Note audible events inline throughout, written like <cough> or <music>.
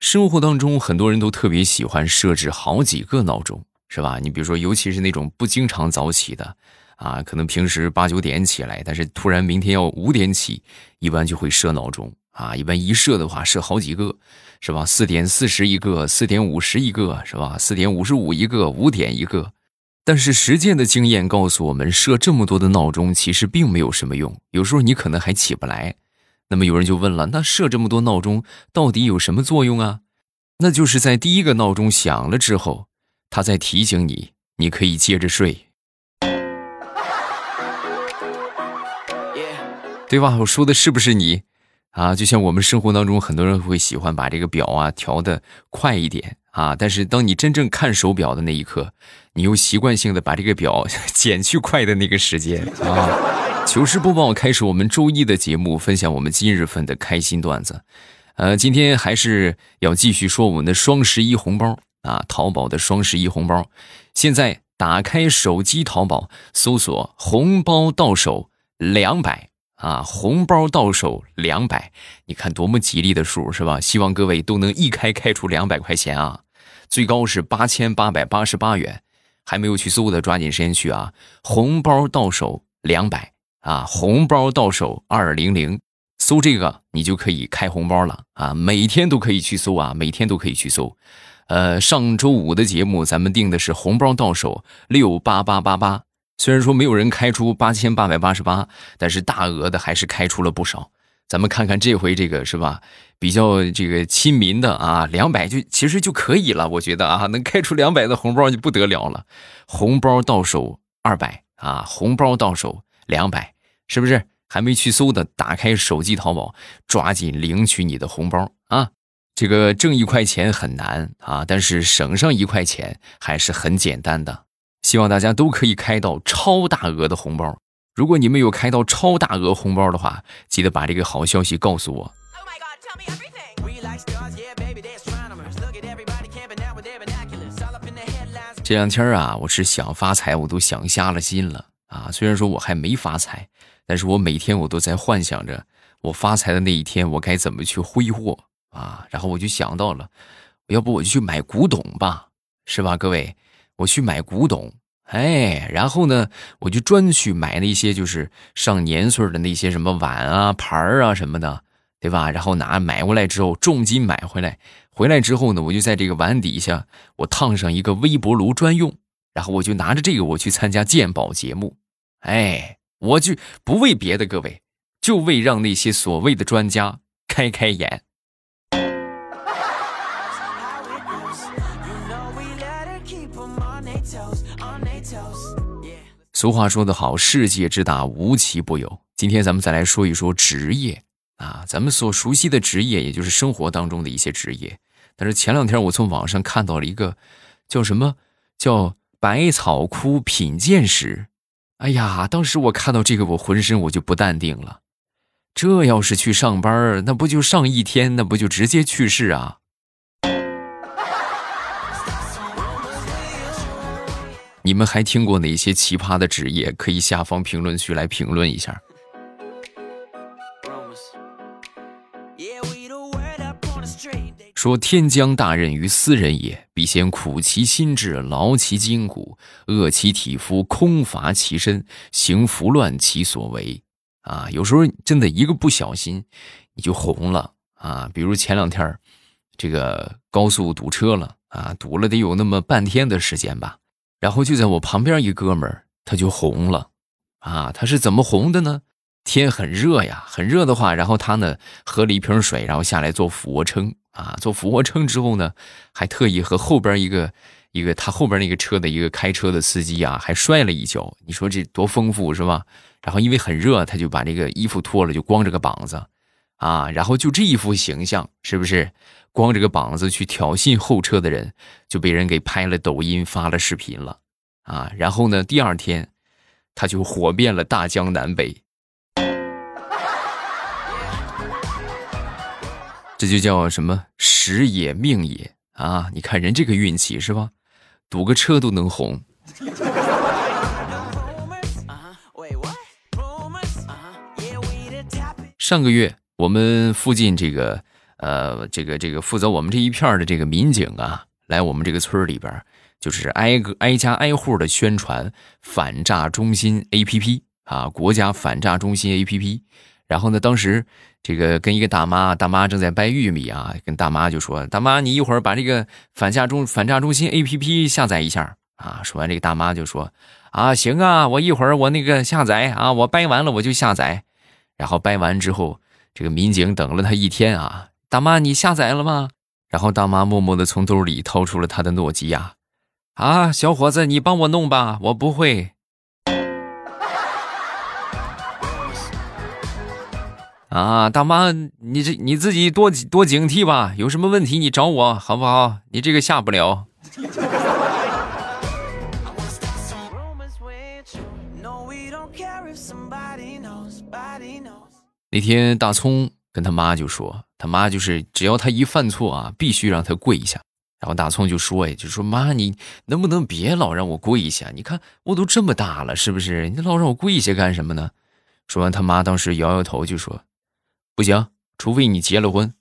生活当中很多人都特别喜欢设置好几个闹钟，是吧？你比如说，尤其是那种不经常早起的，啊，可能平时八九点起来，但是突然明天要五点起，一般就会设闹钟啊。一般一设的话，设好几个，是吧？四点四十一个，四点五十一个，是吧？四点五十五一个，五点一个。但是实践的经验告诉我们，设这么多的闹钟其实并没有什么用，有时候你可能还起不来。那么有人就问了，那设这么多闹钟到底有什么作用啊？那就是在第一个闹钟响了之后，它在提醒你，你可以接着睡，对吧？我说的是不是你啊？就像我们生活当中很多人会喜欢把这个表啊调的快一点啊，但是当你真正看手表的那一刻，你又习惯性的把这个表 <laughs> 减去快的那个时间啊。糗事播报开始，我们周一的节目，分享我们今日份的开心段子。呃，今天还是要继续说我们的双十一红包啊，淘宝的双十一红包。现在打开手机淘宝，搜索“红包到手两百”啊，红包到手两百，你看多么吉利的数是吧？希望各位都能一开开出两百块钱啊，最高是八千八百八十八元。还没有去搜的，抓紧时间去啊！红包到手两百。啊，红包到手二零零，搜这个你就可以开红包了啊！每天都可以去搜啊，每天都可以去搜。呃，上周五的节目咱们定的是红包到手六八八八八，虽然说没有人开出八千八百八十八，但是大额的还是开出了不少。咱们看看这回这个是吧？比较这个亲民的啊，两百就其实就可以了，我觉得啊，能开出两百的红包就不得了了。红包到手二百啊，红包到手。两百，是不是还没去搜的？打开手机淘宝，抓紧领取你的红包啊！这个挣一块钱很难啊，但是省上一块钱还是很简单的。希望大家都可以开到超大额的红包。如果你们有开到超大额红包的话，记得把这个好消息告诉我。这两天啊，我是想发财，我都想瞎了心了。啊，虽然说我还没发财，但是我每天我都在幻想着我发财的那一天，我该怎么去挥霍啊？然后我就想到了，要不我就去买古董吧，是吧？各位，我去买古董，哎，然后呢，我就专去买那些就是上年岁的那些什么碗啊、盘儿啊什么的，对吧？然后拿买回来之后，重金买回来，回来之后呢，我就在这个碗底下我烫上一个微波炉专用，然后我就拿着这个我去参加鉴宝节目。哎，我就不为别的，各位，就为让那些所谓的专家开开眼。俗话说得好，世界之大，无奇不有。今天咱们再来说一说职业啊，咱们所熟悉的职业，也就是生活当中的一些职业。但是前两天我从网上看到了一个叫什么叫百草枯品鉴史。哎呀，当时我看到这个，我浑身我就不淡定了。这要是去上班，那不就上一天，那不就直接去世啊？你们还听过哪些奇葩的职业？可以下方评论区来评论一下。说天将大任于斯人也，必先苦其心志，劳其筋骨，饿其体肤，空乏其身，行拂乱其所为。啊，有时候真的一个不小心，你就红了啊。比如前两天这个高速堵车了啊，堵了得有那么半天的时间吧。然后就在我旁边一哥们儿，他就红了啊。他是怎么红的呢？天很热呀，很热的话，然后他呢喝了一瓶水，然后下来做俯卧撑。啊，做俯卧撑之后呢，还特意和后边一个一个他后边那个车的一个开车的司机啊，还摔了一跤。你说这多丰富是吧？然后因为很热，他就把这个衣服脱了，就光着个膀子，啊，然后就这一副形象，是不是？光着个膀子去挑衅后车的人，就被人给拍了抖音发了视频了，啊，然后呢，第二天他就火遍了大江南北。这就叫什么时也命也啊！你看人这个运气是吧？堵个车都能红。上个月我们附近这个呃，这个这个负责我们这一片的这个民警啊，来我们这个村里边，就是挨个挨家挨户的宣传反诈中心 APP 啊，国家反诈中心 APP。然后呢，当时这个跟一个大妈，大妈正在掰玉米啊，跟大妈就说：“大妈，你一会儿把这个反诈中反诈中心 APP 下载一下啊。”说完，这个大妈就说：“啊，行啊，我一会儿我那个下载啊，我掰完了我就下载。”然后掰完之后，这个民警等了他一天啊，大妈你下载了吗？然后大妈默默的从兜里掏出了他的诺基亚，啊，小伙子，你帮我弄吧，我不会。啊，大妈，你这你自己多多警惕吧，有什么问题你找我好不好？你这个下不了。那天大葱跟他妈就说，他妈就是只要他一犯错啊，必须让他跪下。然后大葱就说：“哎，就说妈，你能不能别老让我跪下？你看我都这么大了，是不是？你老让我跪下干什么呢？”说完，他妈当时摇摇头就说。不行，除非你结了婚，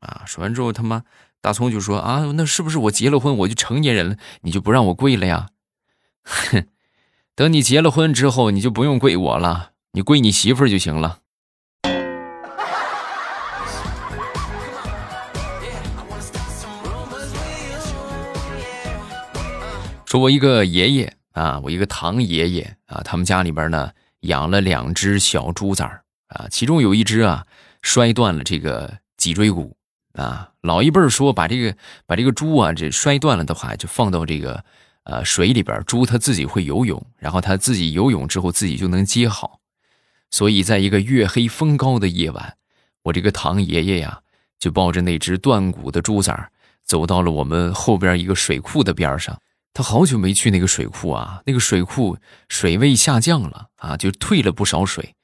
啊！说完之后，他妈大葱就说：“啊，那是不是我结了婚，我就成年人了，你就不让我跪了呀？”哼，<laughs> 等你结了婚之后，你就不用跪我了，你跪你媳妇儿就行了。说，我一个爷爷啊，我一个堂爷爷啊，他们家里边呢养了两只小猪崽儿啊，其中有一只啊。摔断了这个脊椎骨啊！老一辈说，把这个把这个猪啊，这摔断了的话，就放到这个呃水里边，猪它自己会游泳，然后它自己游泳之后，自己就能接好。所以，在一个月黑风高的夜晚，我这个堂爷爷呀，就抱着那只断骨的猪崽儿，走到了我们后边一个水库的边上。他好久没去那个水库啊，那个水库水位下降了啊，就退了不少水。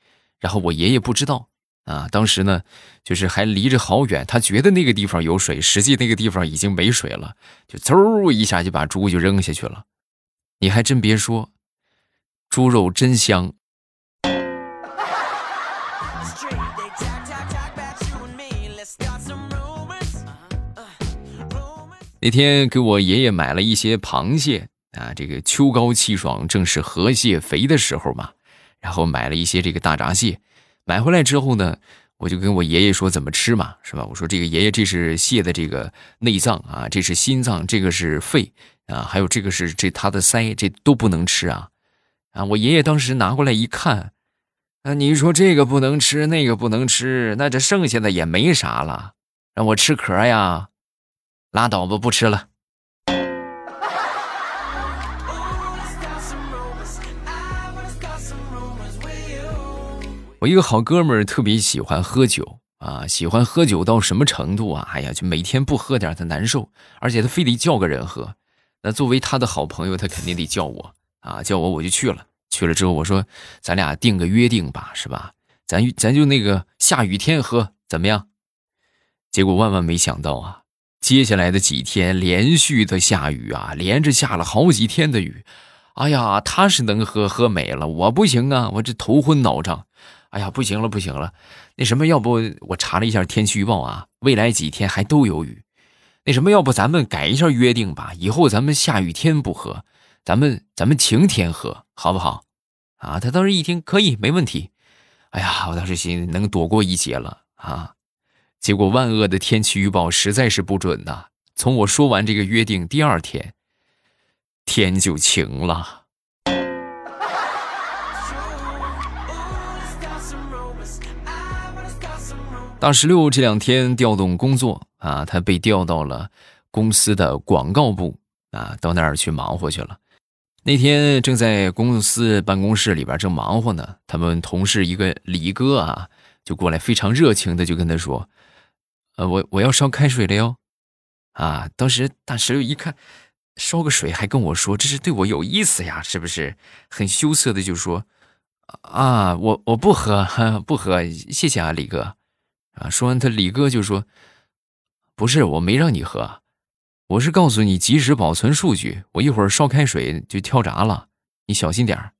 然后我爷爷不知道。啊，当时呢，就是还离着好远，他觉得那个地方有水，实际那个地方已经没水了，就嗖一下就把猪就扔下去了。你还真别说，猪肉真香。那天给我爷爷买了一些螃蟹啊，这个秋高气爽，正是河蟹肥的时候嘛，然后买了一些这个大闸蟹。买回来之后呢，我就跟我爷爷说怎么吃嘛，是吧？我说这个爷爷，这是蟹的这个内脏啊，这是心脏，这个是肺啊，还有这个是这它的腮，这都不能吃啊！啊，我爷爷当时拿过来一看，啊，你说这个不能吃，那个不能吃，那这剩下的也没啥了，让我吃壳呀？拉倒吧，不吃了。我一个好哥们儿特别喜欢喝酒啊，喜欢喝酒到什么程度啊？哎呀，就每天不喝点他难受，而且他非得叫个人喝。那作为他的好朋友，他肯定得叫我啊，叫我我就去了。去了之后，我说咱俩定个约定吧，是吧？咱咱就那个下雨天喝怎么样？结果万万没想到啊，接下来的几天连续的下雨啊，连着下了好几天的雨。哎呀，他是能喝喝没了，我不行啊，我这头昏脑胀。哎呀，不行了，不行了，那什么，要不我查了一下天气预报啊，未来几天还都有雨。那什么，要不咱们改一下约定吧，以后咱们下雨天不喝，咱们咱们晴天喝，好不好？啊，他当时一听可以，没问题。哎呀，我当时心能躲过一劫了啊。结果万恶的天气预报实在是不准呐。从我说完这个约定第二天，天就晴了。大石榴这两天调动工作啊，他被调到了公司的广告部啊，到那儿去忙活去了。那天正在公司办公室里边正忙活呢，他们同事一个李哥啊，就过来非常热情的就跟他说：“呃，我我要烧开水了哟。”啊，当时大石榴一看，烧个水还跟我说，这是对我有意思呀，是不是？很羞涩的就说：“啊，我我不喝，<laughs> 不喝，谢谢啊，李哥。”啊！说完，他李哥就说：“不是，我没让你喝，我是告诉你及时保存数据。我一会儿烧开水就跳闸了，你小心点儿。”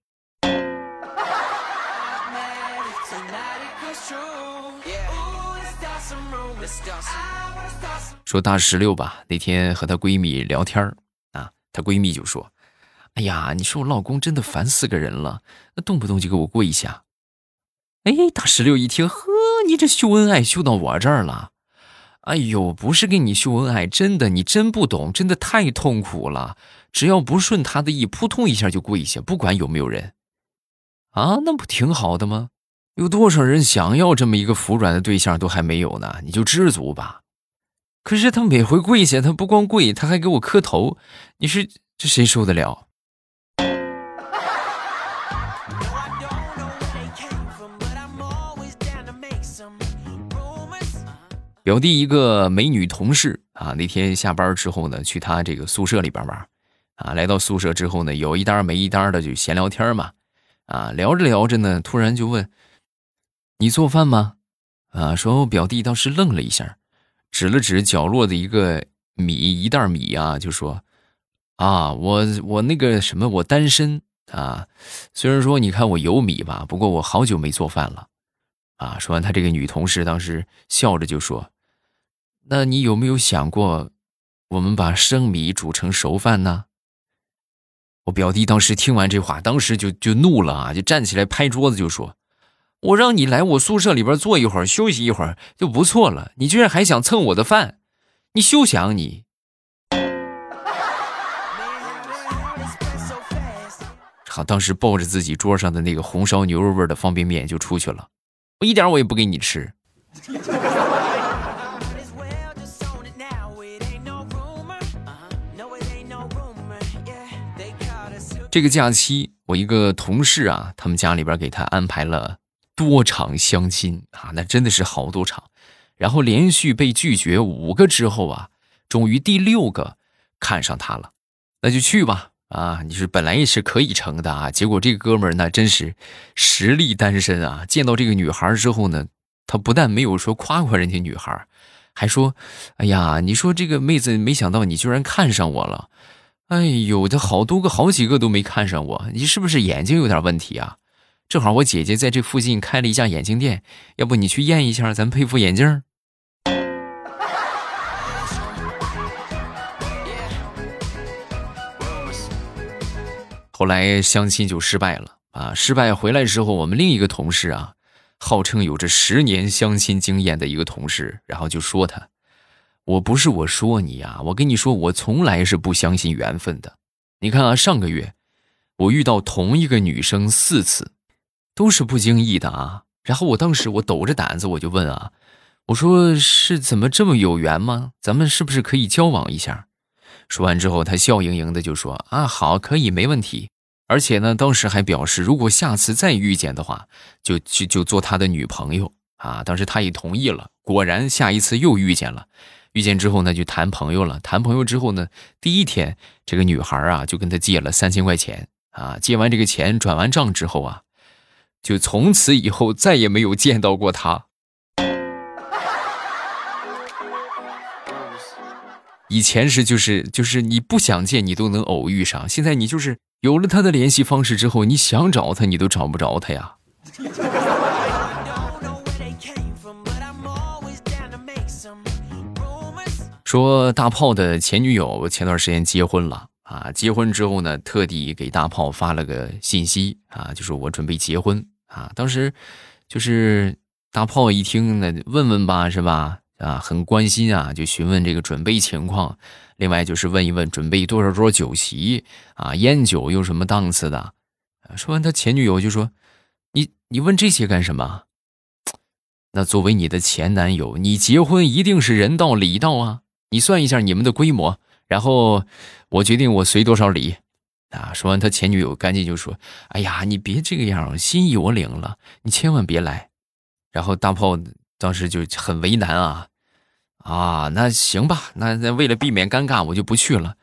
说大石榴吧，那天和她闺蜜聊天啊，她闺蜜就说：“哎呀，你说我老公真的烦死个人了，那动不动就给我跪下。”哎，大石榴一听，呵，你这秀恩爱秀到我这儿了。哎呦，不是跟你秀恩爱，真的，你真不懂，真的太痛苦了。只要不顺他的意，扑通一下就跪下，不管有没有人。啊，那不挺好的吗？有多少人想要这么一个服软的对象都还没有呢？你就知足吧。可是他每回跪下，他不光跪，他还给我磕头。你说这谁受得了？表弟一个美女同事啊，那天下班之后呢，去他这个宿舍里边玩，啊，来到宿舍之后呢，有一单没一单的就闲聊天嘛，啊，聊着聊着呢，突然就问：“你做饭吗？”啊，说我表弟当时愣了一下，指了指角落的一个米一袋米啊，就说：“啊，我我那个什么，我单身啊，虽然说你看我有米吧，不过我好久没做饭了。”啊，说完他这个女同事当时笑着就说。那你有没有想过，我们把生米煮成熟饭呢？我表弟当时听完这话，当时就就怒了啊，就站起来拍桌子就说：“我让你来我宿舍里边坐一会儿，休息一会儿就不错了，你居然还想蹭我的饭，你休想你！”好，当时抱着自己桌上的那个红烧牛肉味的方便面就出去了，我一点我也不给你吃。这个假期，我一个同事啊，他们家里边给他安排了多场相亲啊，那真的是好多场，然后连续被拒绝五个之后啊，终于第六个看上他了，那就去吧啊！你是本来也是可以成的啊，结果这个哥们儿那真是实力单身啊，见到这个女孩之后呢，他不但没有说夸夸人家女孩，还说：“哎呀，你说这个妹子，没想到你居然看上我了。”哎呦，这好多个、好几个都没看上我，你是不是眼睛有点问题啊？正好我姐姐在这附近开了一家眼镜店，要不你去验一下，咱配副眼镜。后来相亲就失败了啊！失败回来之后，我们另一个同事啊，号称有着十年相亲经验的一个同事，然后就说他。我不是我说你呀，我跟你说，我从来是不相信缘分的。你看啊，上个月我遇到同一个女生四次，都是不经意的啊。然后我当时我抖着胆子我就问啊，我说是怎么这么有缘吗？咱们是不是可以交往一下？说完之后，他笑盈盈的就说啊，好，可以，没问题。而且呢，当时还表示，如果下次再遇见的话，就就就做他的女朋友啊。当时他也同意了。果然，下一次又遇见了。遇见之后呢，就谈朋友了。谈朋友之后呢，第一天这个女孩啊就跟他借了三千块钱啊。借完这个钱，转完账之后啊，就从此以后再也没有见到过他。以前是就是就是你不想见你都能偶遇上，现在你就是有了他的联系方式之后，你想找他你都找不着他呀。说大炮的前女友前段时间结婚了啊，结婚之后呢，特地给大炮发了个信息啊，就是我准备结婚啊。当时就是大炮一听呢，问问吧，是吧？啊，很关心啊，就询问这个准备情况。另外就是问一问准备多少桌酒席啊，烟酒有什么档次的？说完，他前女友就说：“你你问这些干什么？那作为你的前男友，你结婚一定是人到礼到啊。”你算一下你们的规模，然后我决定我随多少礼。啊，说完他前女友赶紧就说：“哎呀，你别这个样，心意我领了，你千万别来。”然后大炮当时就很为难啊，啊，那行吧，那那为了避免尴尬，我就不去了。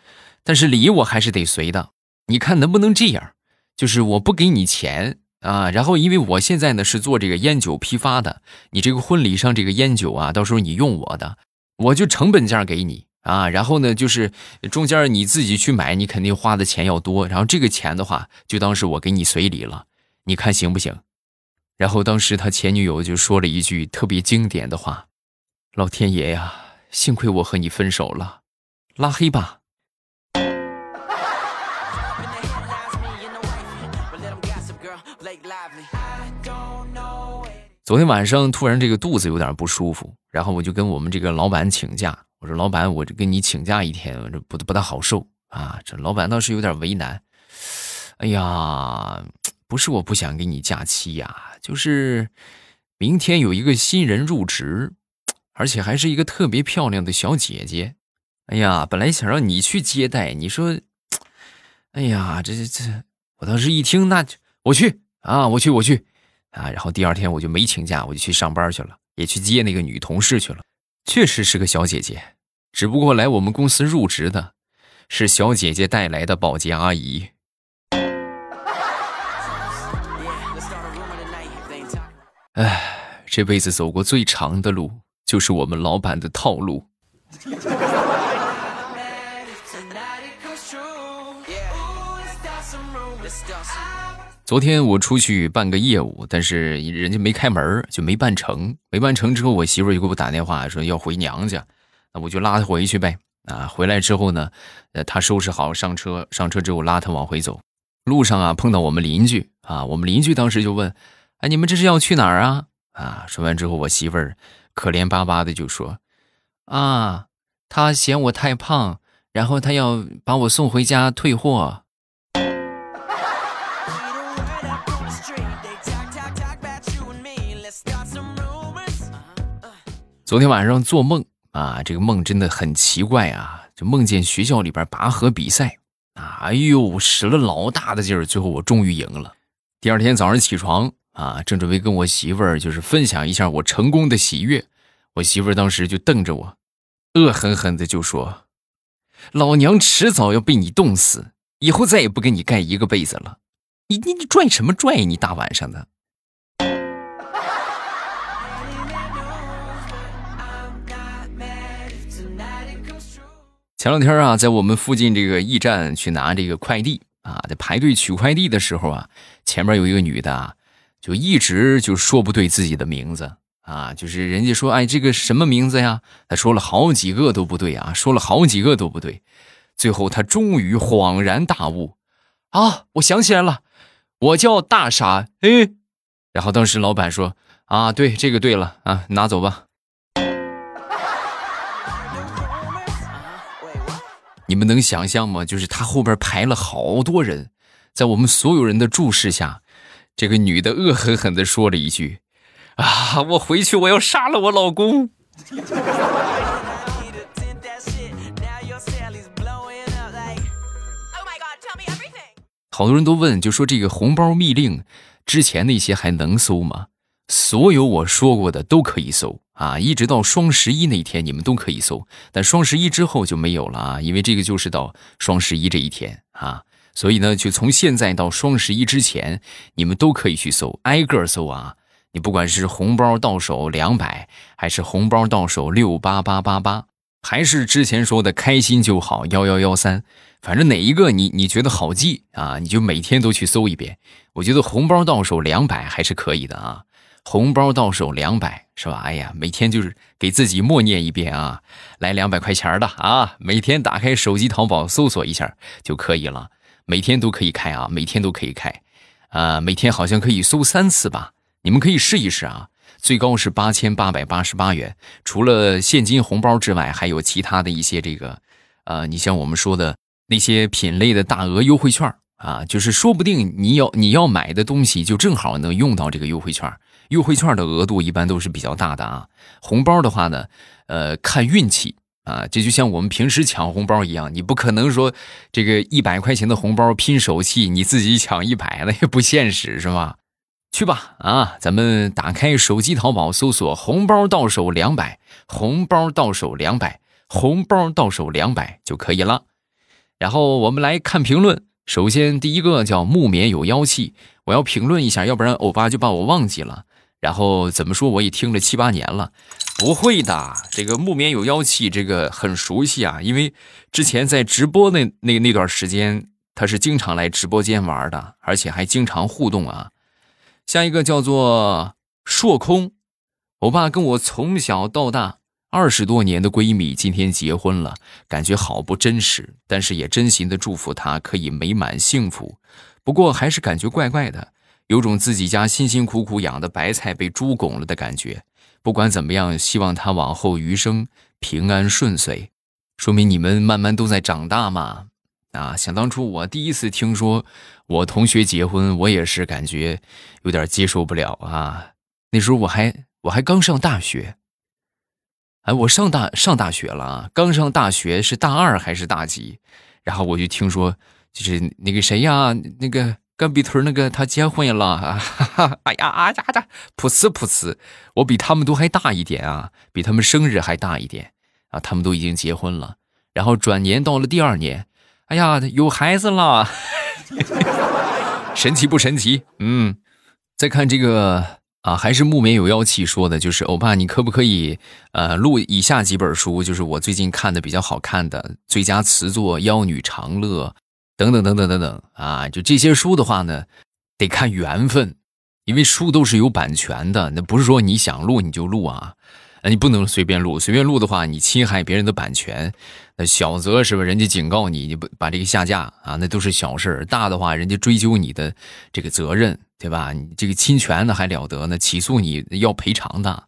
但是礼我还是得随的。你看能不能这样？就是我不给你钱啊，然后因为我现在呢是做这个烟酒批发的，你这个婚礼上这个烟酒啊，到时候你用我的。我就成本价给你啊，然后呢，就是中间你自己去买，你肯定花的钱要多。然后这个钱的话，就当是我给你随礼了，你看行不行？然后当时他前女友就说了一句特别经典的话：“老天爷呀，幸亏我和你分手了，拉黑吧。昨天晚上突然这个肚子有点不舒服，然后我就跟我们这个老板请假，我说老板，我这跟你请假一天，这不不大好受啊。这老板倒是有点为难。哎呀，不是我不想给你假期呀，就是明天有一个新人入职，而且还是一个特别漂亮的小姐姐。哎呀，本来想让你去接待，你说，哎呀，这这这，我当时一听，那我去啊，我去我去。啊，然后第二天我就没请假，我就去上班去了，也去接那个女同事去了。确实是个小姐姐，只不过来我们公司入职的，是小姐姐带来的保洁阿姨。哎，这辈子走过最长的路，就是我们老板的套路。<laughs> 昨天我出去办个业务，但是人家没开门，就没办成。没办成之后，我媳妇就给我打电话说要回娘家，那我就拉她回去呗。啊，回来之后呢，呃，她收拾好上车，上车之后拉她往回走。路上啊，碰到我们邻居啊，我们邻居当时就问：“哎，你们这是要去哪儿啊？”啊，说完之后，我媳妇儿可怜巴巴的就说：“啊，他嫌我太胖，然后他要把我送回家退货。”昨天晚上做梦啊，这个梦真的很奇怪啊！就梦见学校里边拔河比赛啊，哎呦，使了老大的劲儿，最后我终于赢了。第二天早上起床啊，正准备跟我媳妇儿就是分享一下我成功的喜悦，我媳妇儿当时就瞪着我，恶狠狠的就说：“老娘迟早要被你冻死，以后再也不跟你盖一个被子了。你你你拽什么拽？你大晚上的！”前两天啊，在我们附近这个驿站去拿这个快递啊，在排队取快递的时候啊，前面有一个女的啊，就一直就说不对自己的名字啊，就是人家说哎这个什么名字呀，她说了好几个都不对啊，说了好几个都不对，最后她终于恍然大悟啊，我想起来了，我叫大傻哎，然后当时老板说啊，对这个对了啊，拿走吧。你们能想象吗？就是他后边排了好多人，在我们所有人的注视下，这个女的恶狠狠地说了一句：“啊，我回去我要杀了我老公。”好多人都问，就说这个红包密令之前那些还能搜吗？所有我说过的都可以搜啊，一直到双十一那天你们都可以搜，但双十一之后就没有了啊，因为这个就是到双十一这一天啊，所以呢，就从现在到双十一之前，你们都可以去搜，挨个搜啊。你不管是红包到手两百，还是红包到手六八八八八，还是之前说的开心就好幺幺幺三，反正哪一个你你觉得好记啊，你就每天都去搜一遍。我觉得红包到手两百还是可以的啊。红包到手两百是吧？哎呀，每天就是给自己默念一遍啊，来两百块钱的啊，每天打开手机淘宝搜索一下就可以了，每天都可以开啊，每天都可以开，啊，每天好像可以搜三次吧？你们可以试一试啊，最高是八千八百八十八元，除了现金红包之外，还有其他的一些这个，呃，你像我们说的那些品类的大额优惠券啊，就是说不定你要你要买的东西就正好能用到这个优惠券。优惠券的额度一般都是比较大的啊，红包的话呢，呃，看运气啊，这就像我们平时抢红包一样，你不可能说这个一百块钱的红包拼手气，你自己抢一百，那也不现实是吧？去吧啊，咱们打开手机淘宝搜索“红包到手两百”，红包到手两百，红包到手两百就可以了。然后我们来看评论，首先第一个叫木棉有妖气，我要评论一下，要不然欧巴就把我忘记了。然后怎么说？我也听了七八年了，不会的。这个木棉有妖气，这个很熟悉啊，因为之前在直播那那那段时间，他是经常来直播间玩的，而且还经常互动啊。下一个叫做硕空，我爸跟我从小到大二十多年的闺蜜今天结婚了，感觉好不真实，但是也真心的祝福她可以美满幸福。不过还是感觉怪怪的，有种自己家辛辛苦苦养的白菜被猪拱了的感觉。不管怎么样，希望他往后余生平安顺遂。说明你们慢慢都在长大嘛。啊，想当初我第一次听说我同学结婚，我也是感觉有点接受不了啊。那时候我还我还刚上大学。哎，我上大上大学了啊！刚上大学是大二还是大几？然后我就听说，就是那个谁呀，那个干壁屯那个他结婚了 <laughs> 啊！哎呀啊呀呀！噗呲噗呲，我比他们都还大一点啊，比他们生日还大一点啊！他们都已经结婚了，然后转年到了第二年，哎呀，有孩子了，<laughs> 神奇不神奇？嗯，再看这个。啊，还是木棉有妖气说的，就是欧巴，你可不可以呃录以下几本书？就是我最近看的比较好看的《最佳词作》《妖女长乐》等等等等等等啊，就这些书的话呢，得看缘分，因为书都是有版权的，那不是说你想录你就录啊。你不能随便录，随便录的话，你侵害别人的版权，那小则是吧？人家警告你，你不把这个下架啊，那都是小事儿。大的话，人家追究你的这个责任，对吧？你这个侵权的还了得呢？起诉你要赔偿的，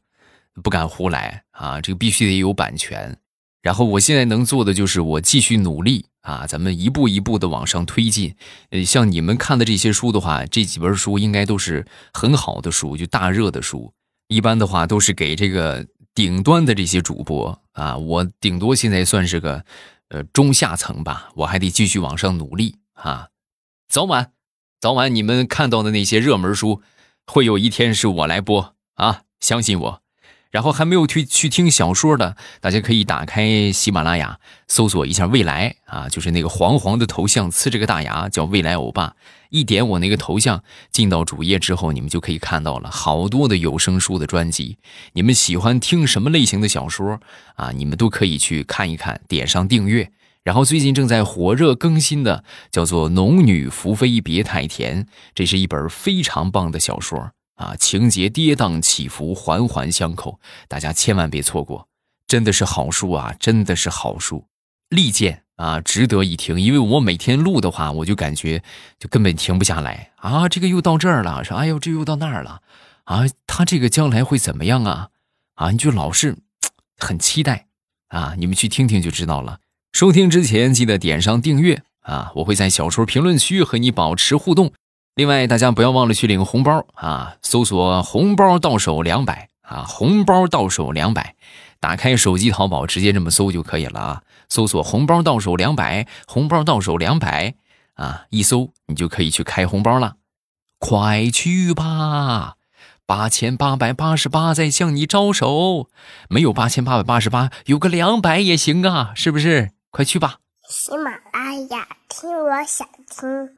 不敢胡来啊！这个必须得有版权。然后我现在能做的就是我继续努力啊，咱们一步一步的往上推进。呃，像你们看的这些书的话，这几本书应该都是很好的书，就大热的书。一般的话都是给这个。顶端的这些主播啊，我顶多现在算是个，呃中下层吧，我还得继续往上努力啊。早晚，早晚你们看到的那些热门书，会有一天是我来播啊，相信我。然后还没有去去听小说的，大家可以打开喜马拉雅，搜索一下未来啊，就是那个黄黄的头像，呲着个大牙，叫未来欧巴。一点我那个头像，进到主页之后，你们就可以看到了好多的有声书的专辑。你们喜欢听什么类型的小说啊？你们都可以去看一看，点上订阅。然后最近正在火热更新的叫做《农女福妃别太甜》，这是一本非常棒的小说。啊，情节跌宕起伏，环环相扣，大家千万别错过，真的是好书啊，真的是好书，利剑啊，值得一听。因为我每天录的话，我就感觉就根本停不下来啊，这个又到这儿了，说哎呦，这又到那儿了，啊，他这个将来会怎么样啊？啊，你就老是很期待啊，你们去听听就知道了。收听之前记得点上订阅啊，我会在小说评论区和你保持互动。另外，大家不要忘了去领红包啊！搜索“红包到手两百”啊，“红包到手两百”，打开手机淘宝，直接这么搜就可以了啊！搜索“红包到手两百”，“红包到手两百”啊，一搜你就可以去开红包了。快去吧，八千八百八十八在向你招手，没有八千八百八十八，有个两百也行啊，是不是？快去吧！喜马拉雅听，我想听。